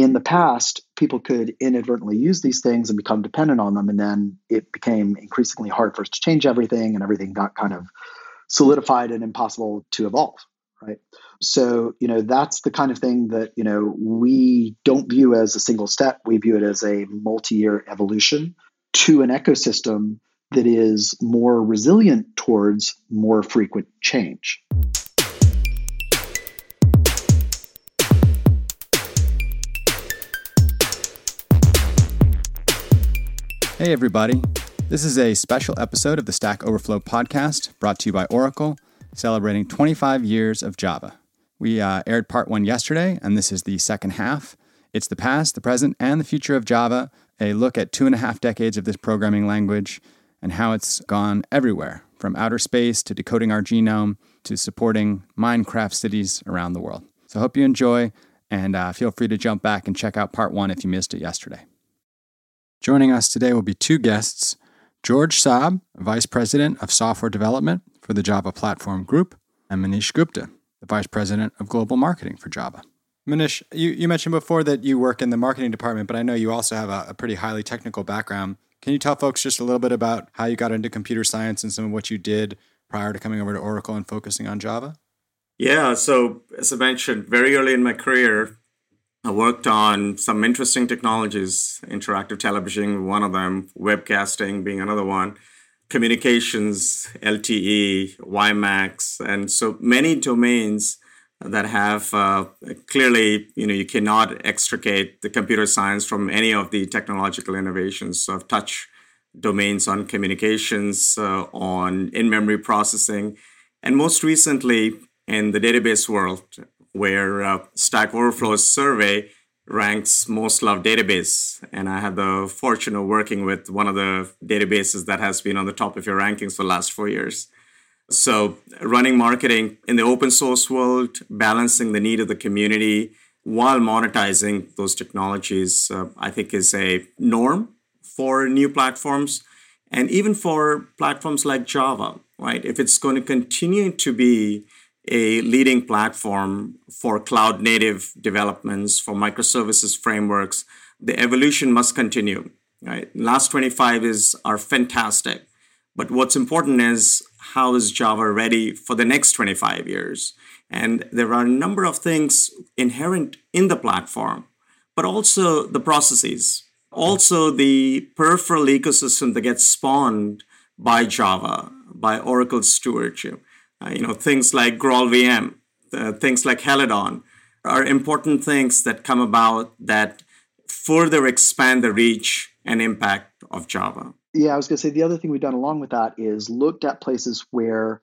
in the past, people could inadvertently use these things and become dependent on them. And then it became increasingly hard for us to change everything, and everything got kind of solidified and impossible to evolve. Right. So, you know, that's the kind of thing that, you know, we don't view as a single step. We view it as a multi year evolution to an ecosystem that is more resilient towards more frequent change. Hey, everybody. This is a special episode of the Stack Overflow podcast brought to you by Oracle, celebrating 25 years of Java. We uh, aired part one yesterday, and this is the second half. It's the past, the present, and the future of Java, a look at two and a half decades of this programming language and how it's gone everywhere, from outer space to decoding our genome to supporting Minecraft cities around the world. So hope you enjoy, and uh, feel free to jump back and check out part one if you missed it yesterday. Joining us today will be two guests Georges Saab, Vice President of Software Development for the Java Platform Group, and Manish Gupta, the Vice President of Global Marketing for Java. Manish, you, you mentioned before that you work in the marketing department, but I know you also have a, a pretty highly technical background. Can you tell folks just a little bit about how you got into computer science and some of what you did prior to coming over to Oracle and focusing on Java? Yeah, so as I mentioned, very early in my career, I worked on some interesting technologies, interactive television, one of them, webcasting being another one, communications, LTE, WiMAX, and so many domains that have uh, clearly, you know, you cannot extricate the computer science from any of the technological innovations. So I've touched domains on communications, uh, on in-memory processing, and most recently in the database world, where uh, Stack Overflow's survey ranks most loved database. And I had the fortune of working with one of the databases that has been on the top of your rankings for the last four years. So, running marketing in the open source world, balancing the need of the community while monetizing those technologies, uh, I think is a norm for new platforms and even for platforms like Java, right? If it's going to continue to be a leading platform for cloud native developments, for microservices frameworks. The evolution must continue. Right? Last 25 is are fantastic. But what's important is how is Java ready for the next 25 years? And there are a number of things inherent in the platform, but also the processes, also the peripheral ecosystem that gets spawned by Java, by Oracle stewardship. Uh, you know, things like GraalVM, uh, things like Helidon are important things that come about that further expand the reach and impact of Java. Yeah, I was going to say the other thing we've done along with that is looked at places where,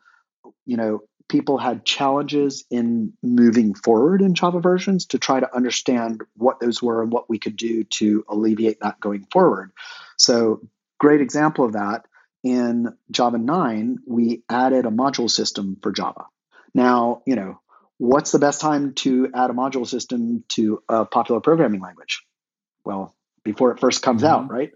you know, people had challenges in moving forward in Java versions to try to understand what those were and what we could do to alleviate that going forward. So, great example of that in Java 9, we added a module system for Java. Now, you know, what's the best time to add a module system to a popular programming language? Well, before it first comes mm-hmm. out, right?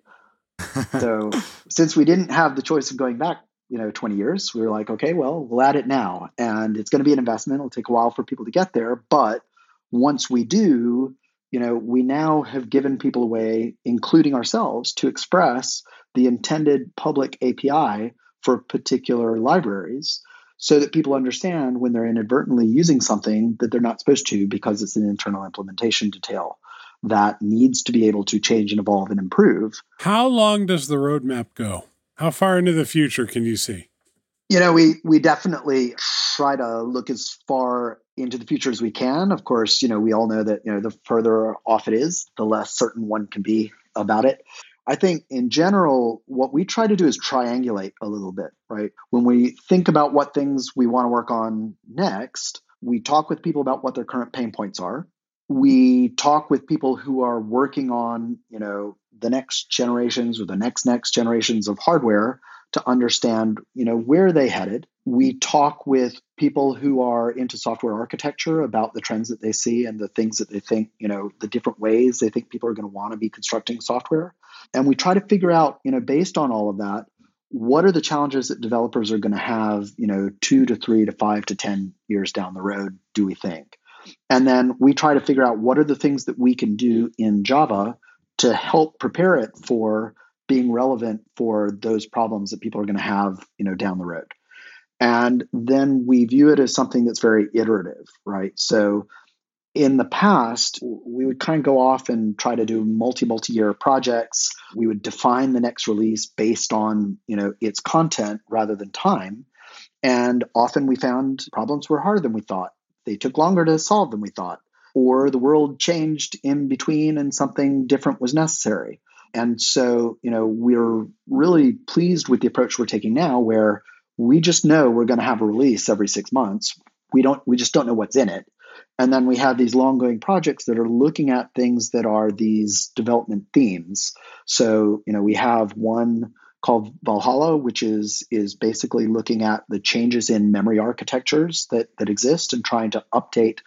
so, since we didn't have the choice of going back, you know, 20 years, we were like, okay, well, we'll add it now. And it's going to be an investment. It'll take a while for people to get there. But once we do, you know, we now have given people a way, including ourselves, to express the intended public API for particular libraries so that people understand when they're inadvertently using something that they're not supposed to because it's an internal implementation detail that needs to be able to change and evolve and improve. How long does the roadmap go? How far into the future can you see? You know, we we definitely try to look as far into the future as we can. Of course, you know, we all know that, you know, the further off it is, the less certain one can be about it. I think in general, what we try to do is triangulate a little bit, right? When we think about what things we want to work on next, we talk with people about what their current pain points are. We talk with people who are working on, you know, the next generations or the next next generations of hardware to understand, you know, where they headed. We talk with people who are into software architecture about the trends that they see and the things that they think, you know, the different ways they think people are going to want to be constructing software. And we try to figure out, you know, based on all of that, what are the challenges that developers are going to have, you know, two to three to five to 10 years down the road, do we think? And then we try to figure out what are the things that we can do in Java to help prepare it for being relevant for those problems that people are going to have, you know, down the road. And then we view it as something that's very iterative, right? So in the past, we would kind of go off and try to do multi multi year projects. We would define the next release based on you know its content rather than time, and often we found problems were harder than we thought. They took longer to solve than we thought, or the world changed in between and something different was necessary. And so, you know, we're really pleased with the approach we're taking now, where we just know we're going to have a release every six months. We don't, we just don't know what's in it and then we have these long going projects that are looking at things that are these development themes. So, you know, we have one called Valhalla, which is is basically looking at the changes in memory architectures that, that exist and trying to update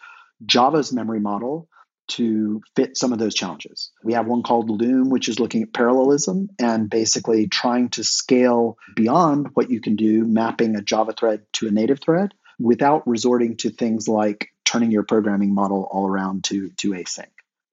Java's memory model to fit some of those challenges. We have one called Loom, which is looking at parallelism and basically trying to scale beyond what you can do, mapping a Java thread to a native thread without resorting to things like turning your programming model all around to to async.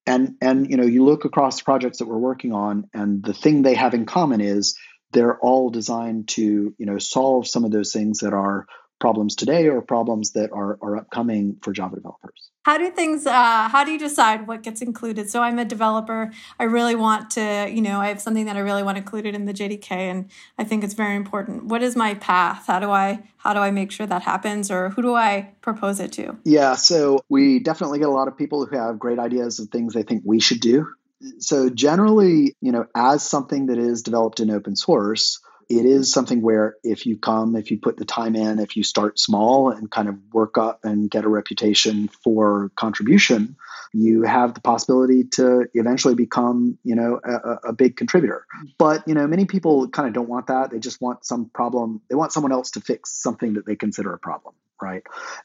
And and you know, you look across the projects that we're working on, and the thing they have in common is they're all designed to you know solve some of those things that are problems today or problems that are, are upcoming for Java developers. How do things, uh, how do you decide what gets included? So I'm a developer. I really want to, you know, I have something that I really want included in the JDK and I think it's very important. What is my path? How do I, how do I make sure that happens or who do I propose it to? Yeah, so we definitely get a lot of people who have great ideas of things they think we should do. So generally, you know, as something that is developed in open source, it is something where if you come, if you put the time in, if you start small and kind of work up and get a reputation for contribution, you have the possibility to eventually become, you know, a, a big contributor. But, you know, many people kind of don't want that. They just want some problem. They want someone else to fix something that they consider a problem right?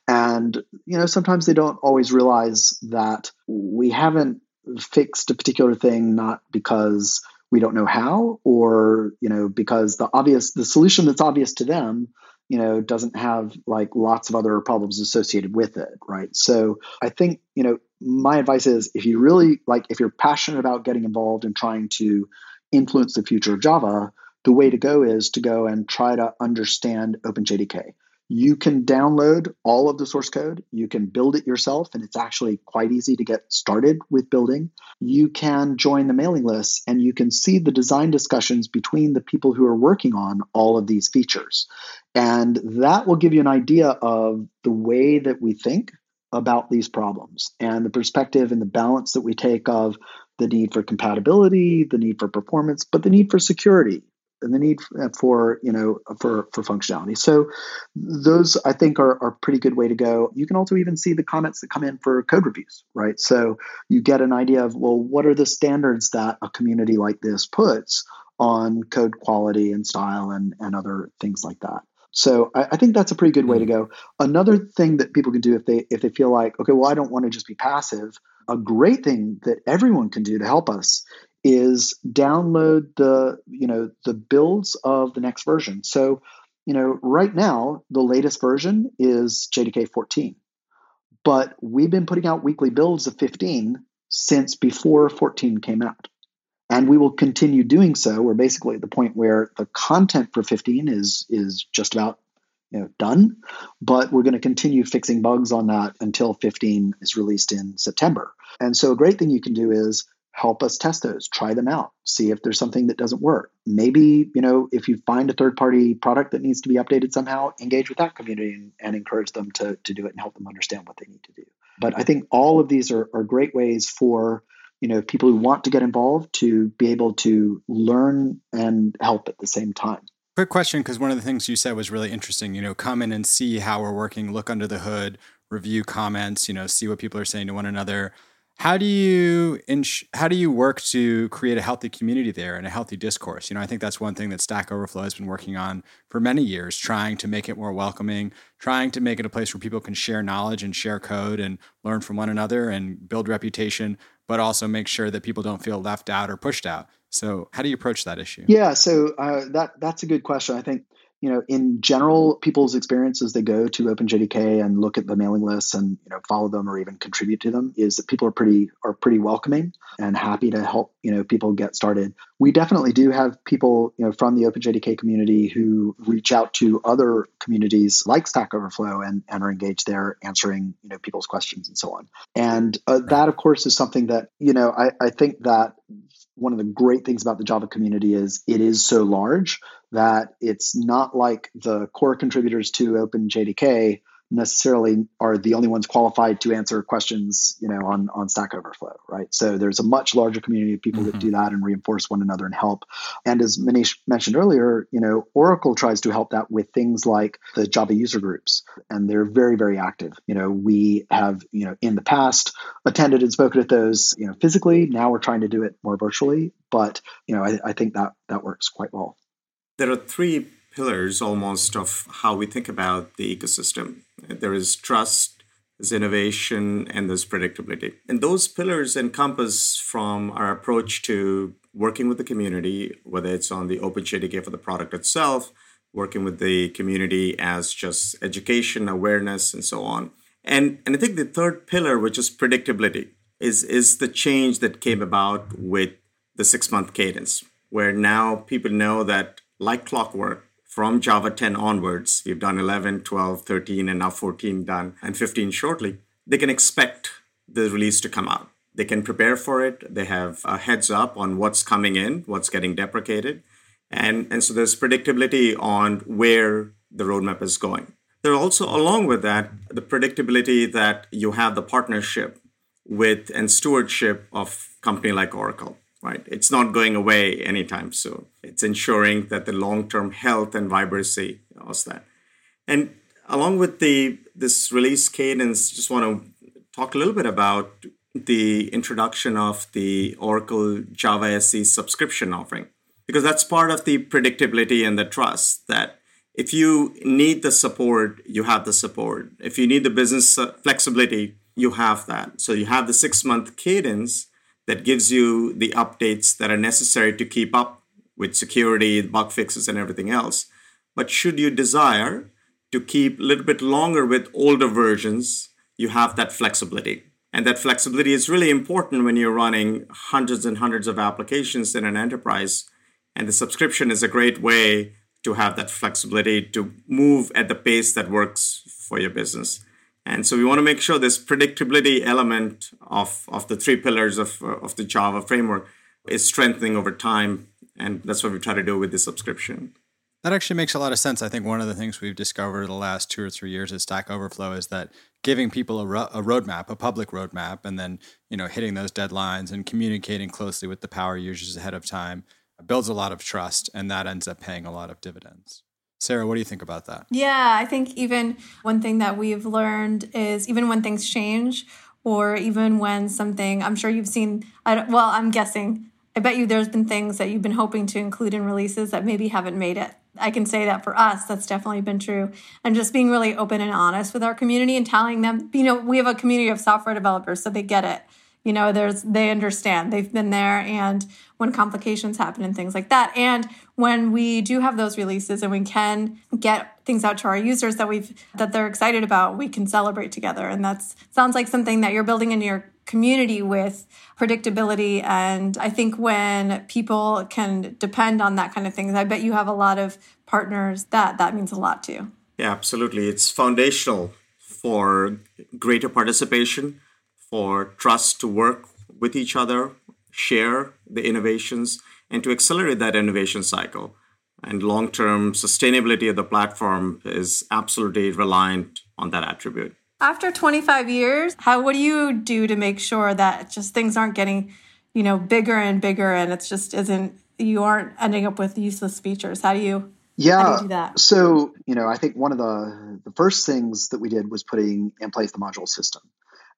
And you know, sometimes they don't always realize that we haven't fixed a particular thing not because we don't know how or you know because the obvious the solution that's obvious to them you know doesn't have like lots of other problems associated with it right? So i think you know my advice is if you really like if you're passionate about getting involved and trying to influence the future of java the way to go is to go and try to understand openjdk you can download all of the source code. You can build it yourself, and it's actually quite easy to get started with building. You can join the mailing list and you can see the design discussions between the people who are working on all of these features. And that will give you an idea of the way that we think about these problems and the perspective and the balance that we take of the need for compatibility, the need for performance, but the need for security and the need for you know for for functionality. So those I think are are a pretty good way to go. You can also even see the comments that come in for code reviews, right? So you get an idea of well, what are the standards that a community like this puts on code quality and style and and other things like that. So I, I, think that's a pretty good way to go. Another thing that people can do if they if they feel like okay, well I don't want to just be passive. A great thing that everyone can do to help us is download the you know the builds of the next version. So you know right now the latest version is JDK 14, but we've been putting out weekly builds of 15 since before 14 came out. And we will continue doing so. We're basically at the point where the content for 15 is is just about you know done, but we're going to continue fixing bugs on that until 15 is released in September. And so a great thing you can do is help us test those try them out see if there's something that doesn't work. Maybe you know if you find a third party product that needs to be updated somehow engage with that community and, and, encourage them to, to do it and help them understand what they need to do. But i think all of these are, are great ways for you know people who want to get involved to be able to learn and help at the same time. Quick question because one of the things you said was really interesting you know come in and see how we're working look under the hood review comments you know see what people are saying to one another how do you ins- how do you work to create a healthy community there and a healthy discourse? You know, I think that's one thing that Stack Overflow has been working on for many years, trying to make it more welcoming, trying to make it a place where people can share knowledge and share code and learn from one another and build reputation, but also make sure that people don't feel left out or pushed out. So, how do you approach that issue? Yeah, so uh, that that's a good question. I think you know, in general, people's experience as they go to OpenJDK and look at the mailing lists and you know follow them or even contribute to them is that people are pretty are pretty welcoming and happy to help you know people get started. We definitely do have people you know from the OpenJDK community who reach out to other communities like Stack Overflow and, and are engaged there answering you know people's questions and so on. And uh, that of course is something that you know I, I think that one of the great things about the Java community is it is so large that it's not like the core contributors to OpenJDK necessarily are the only ones qualified to answer questions, you know, on, on Stack Overflow, right? So there's a much larger community of people mm-hmm. that do that and reinforce one another and help. And as Manish mentioned earlier, you know, Oracle tries to help that with things like the Java user groups, and they're very, very active. You know, we have, you know, in the past attended and spoken at those, you know, physically. Now we're trying to do it more virtually, but you know, I, I think that that works quite well. There are three pillars almost of how we think about the ecosystem. There is trust, there's innovation, and there's predictability. And those pillars encompass from our approach to working with the community, whether it's on the open OpenJDK for the product itself, working with the community as just education, awareness, and so on. And, and I think the third pillar, which is predictability, is, is the change that came about with the six month cadence, where now people know that like clockwork from Java 10 onwards, we've done 11, 12, 13, and now 14 done, and 15 shortly, they can expect the release to come out. They can prepare for it. They have a heads up on what's coming in, what's getting deprecated. And, and so there's predictability on where the roadmap is going. There are also, along with that, the predictability that you have the partnership with and stewardship of company like Oracle right? It's not going away anytime soon. It's ensuring that the long-term health and vibrancy of that. And along with the this release cadence, just want to talk a little bit about the introduction of the Oracle Java SE subscription offering, because that's part of the predictability and the trust that if you need the support, you have the support. If you need the business flexibility, you have that. So you have the six month cadence that gives you the updates that are necessary to keep up with security, bug fixes, and everything else. But should you desire to keep a little bit longer with older versions, you have that flexibility. And that flexibility is really important when you're running hundreds and hundreds of applications in an enterprise. And the subscription is a great way to have that flexibility to move at the pace that works for your business. And so we want to make sure this predictability element of, of the three pillars of, of the Java framework is strengthening over time. And that's what we try to do with the subscription. That actually makes a lot of sense. I think one of the things we've discovered the last two or three years at Stack Overflow is that giving people a, ro- a roadmap, a public roadmap, and then you know hitting those deadlines and communicating closely with the power users ahead of time builds a lot of trust, and that ends up paying a lot of dividends. Sarah, what do you think about that? Yeah, I think even one thing that we've learned is even when things change, or even when something, I'm sure you've seen, well, I'm guessing, I bet you there's been things that you've been hoping to include in releases that maybe haven't made it. I can say that for us, that's definitely been true. And just being really open and honest with our community and telling them, you know, we have a community of software developers, so they get it you know there's they understand they've been there and when complications happen and things like that. And when we do have those releases and we can get things out to our users that we've that they're excited about we can celebrate together. And that's sounds like something that you're building in your community with predictability. And i think when people can depend on that kind of things i bet you have a lot of partners that that means a lot to you. yeah absolutely. It's foundational for greater participation for trust to work with each other, share the innovations, and to accelerate that innovation cycle. And long term sustainability of the platform is absolutely reliant on that attribute. After 25 years, how what do you do to make sure that just things aren't getting, you know, bigger and bigger and it's just isn't you aren't ending up with useless features? How do you yeah. Do that. so, you know, I think one of the the first things that we did was putting in place the module system.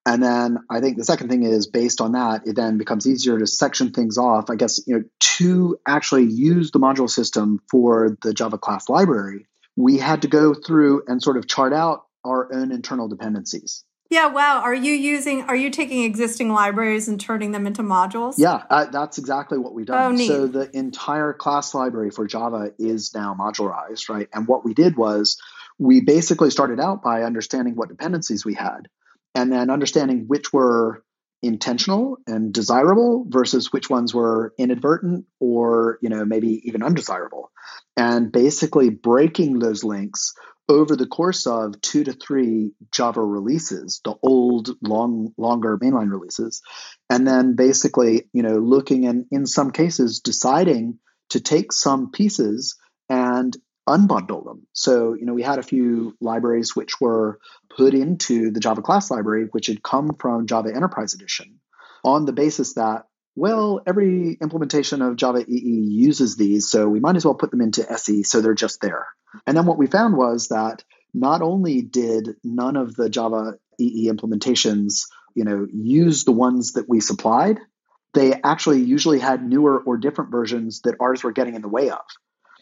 And then I think the second thing is based on that, it then becomes easier to section things off. I guess, you know, to actually use the module system for the Java class library, we had to go through and sort of chart out our own internal dependencies. Yeah, wow. Are you using, are you taking existing libraries and turning them into modules? Yeah, uh, that's exactly what we've done. Oh, neat. So the entire class library for Java is now modularized, right? And what we did was we basically started out by understanding what dependencies we had and then understanding which were intentional and desirable versus which ones were inadvertent or you know maybe even undesirable. And basically breaking those links over the course of two to three Java releases, the old, long, longer mainline releases, and then basically, you know, looking and in some cases deciding to take some pieces and unbundle them. So, you know, we had a few libraries which were put into the Java class library, which had come from Java Enterprise Edition, on the basis that well, every implementation of Java EE uses these, so we might as well put them into SE so they're just there. And then what we found was that not only did none of the Java EE implementations, you know, use the ones that we supplied, they actually usually had newer or different versions that ours were getting in the way of.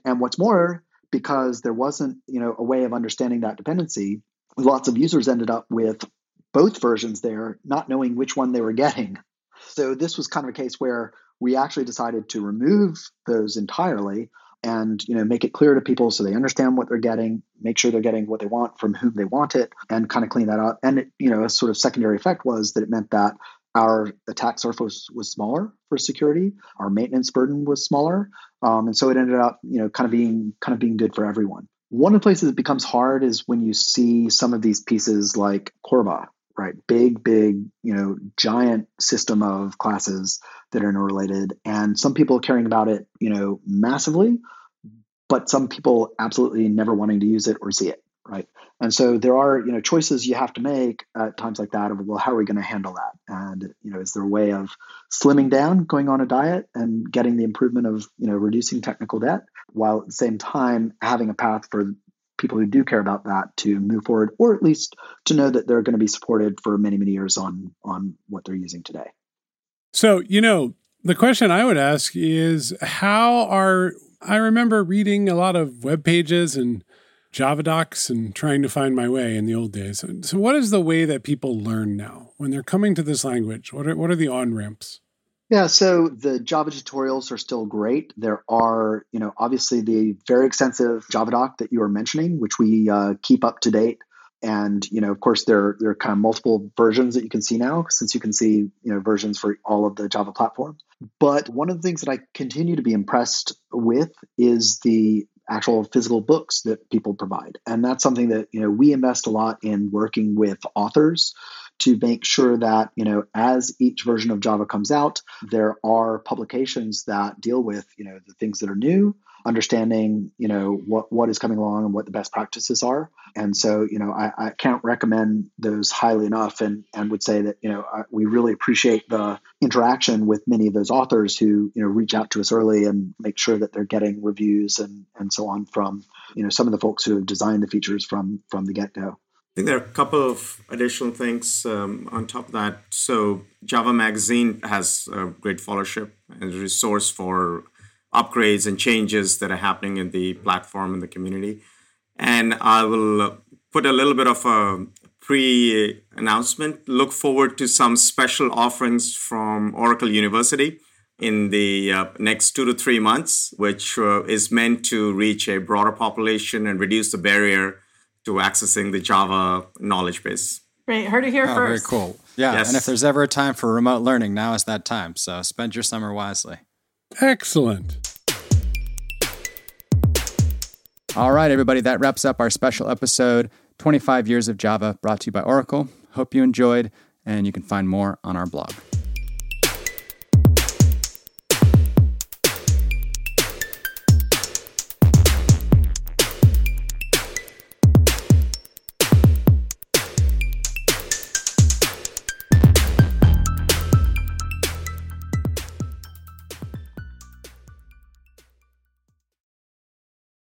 And what's more, because there wasn't, you know, a way of understanding that dependency, lots of users ended up with both versions there, not knowing which one they were getting. So this was kind of a case where we actually decided to remove those entirely and you know make it clear to people so they understand what they're getting make sure they're getting what they want from whom they want it and kind of clean that up and it, you know a sort of secondary effect was that it meant that our attack surface was smaller for security our maintenance burden was smaller um, and so it ended up you know kind of being kind of being good for everyone one of the places it becomes hard is when you see some of these pieces like CORBA right? Big, big, you know, giant system of classes that are interrelated. And some people caring about it, you know, massively, but some people absolutely never wanting to use it or see it, right? And so there are, you know, choices you have to make at times like that of, well, how are we going to handle that? And, you know, is there a way of slimming down, going on a diet and getting the improvement of, you know, reducing technical debt while at the same time having a path for people who do care about that to move forward, or at least to know that they're going to be supported for many, many years on on what they're using today. So, you know, the question I would ask is how are I remember reading a lot of web pages and Java docs and trying to find my way in the old days. So, what is the way that people learn now when they're coming to this language? What are what are the on ramps? Yeah, so the Java tutorials are still great. There are, you know, obviously the very extensive Java doc that you were mentioning, which we uh, keep up to date. And you know, of course, there there are kind of multiple versions that you can see now, since you can see you know versions for all of the Java platform. But one of the things that I continue to be impressed with is the actual physical books that people provide, and that's something that you know we invest a lot in working with authors to make sure that, you know, as each version of Java comes out, there are publications that deal with, you know, the things that are new, understanding, you know, what, what is coming along and what the best practices are. And so, you know, I, I can't recommend those highly enough and, and would say that, you know, I, we really appreciate the interaction with many of those authors who, you know, reach out to us early and make sure that they're getting reviews and, and so on from, you know, some of the folks who have designed the features from, from the get-go. I think there are a couple of additional things um, on top of that. So, Java Magazine has a great followership and resource for upgrades and changes that are happening in the platform and the community. And I will put a little bit of a pre announcement. Look forward to some special offerings from Oracle University in the uh, next two to three months, which uh, is meant to reach a broader population and reduce the barrier to accessing the Java knowledge base. Great. Heard it here oh, first. Very cool. Yeah. Yes. And if there's ever a time for remote learning, now is that time. So spend your summer wisely. Excellent. All right, everybody. That wraps up our special episode 25 Years of Java brought to you by Oracle. Hope you enjoyed, and you can find more on our blog.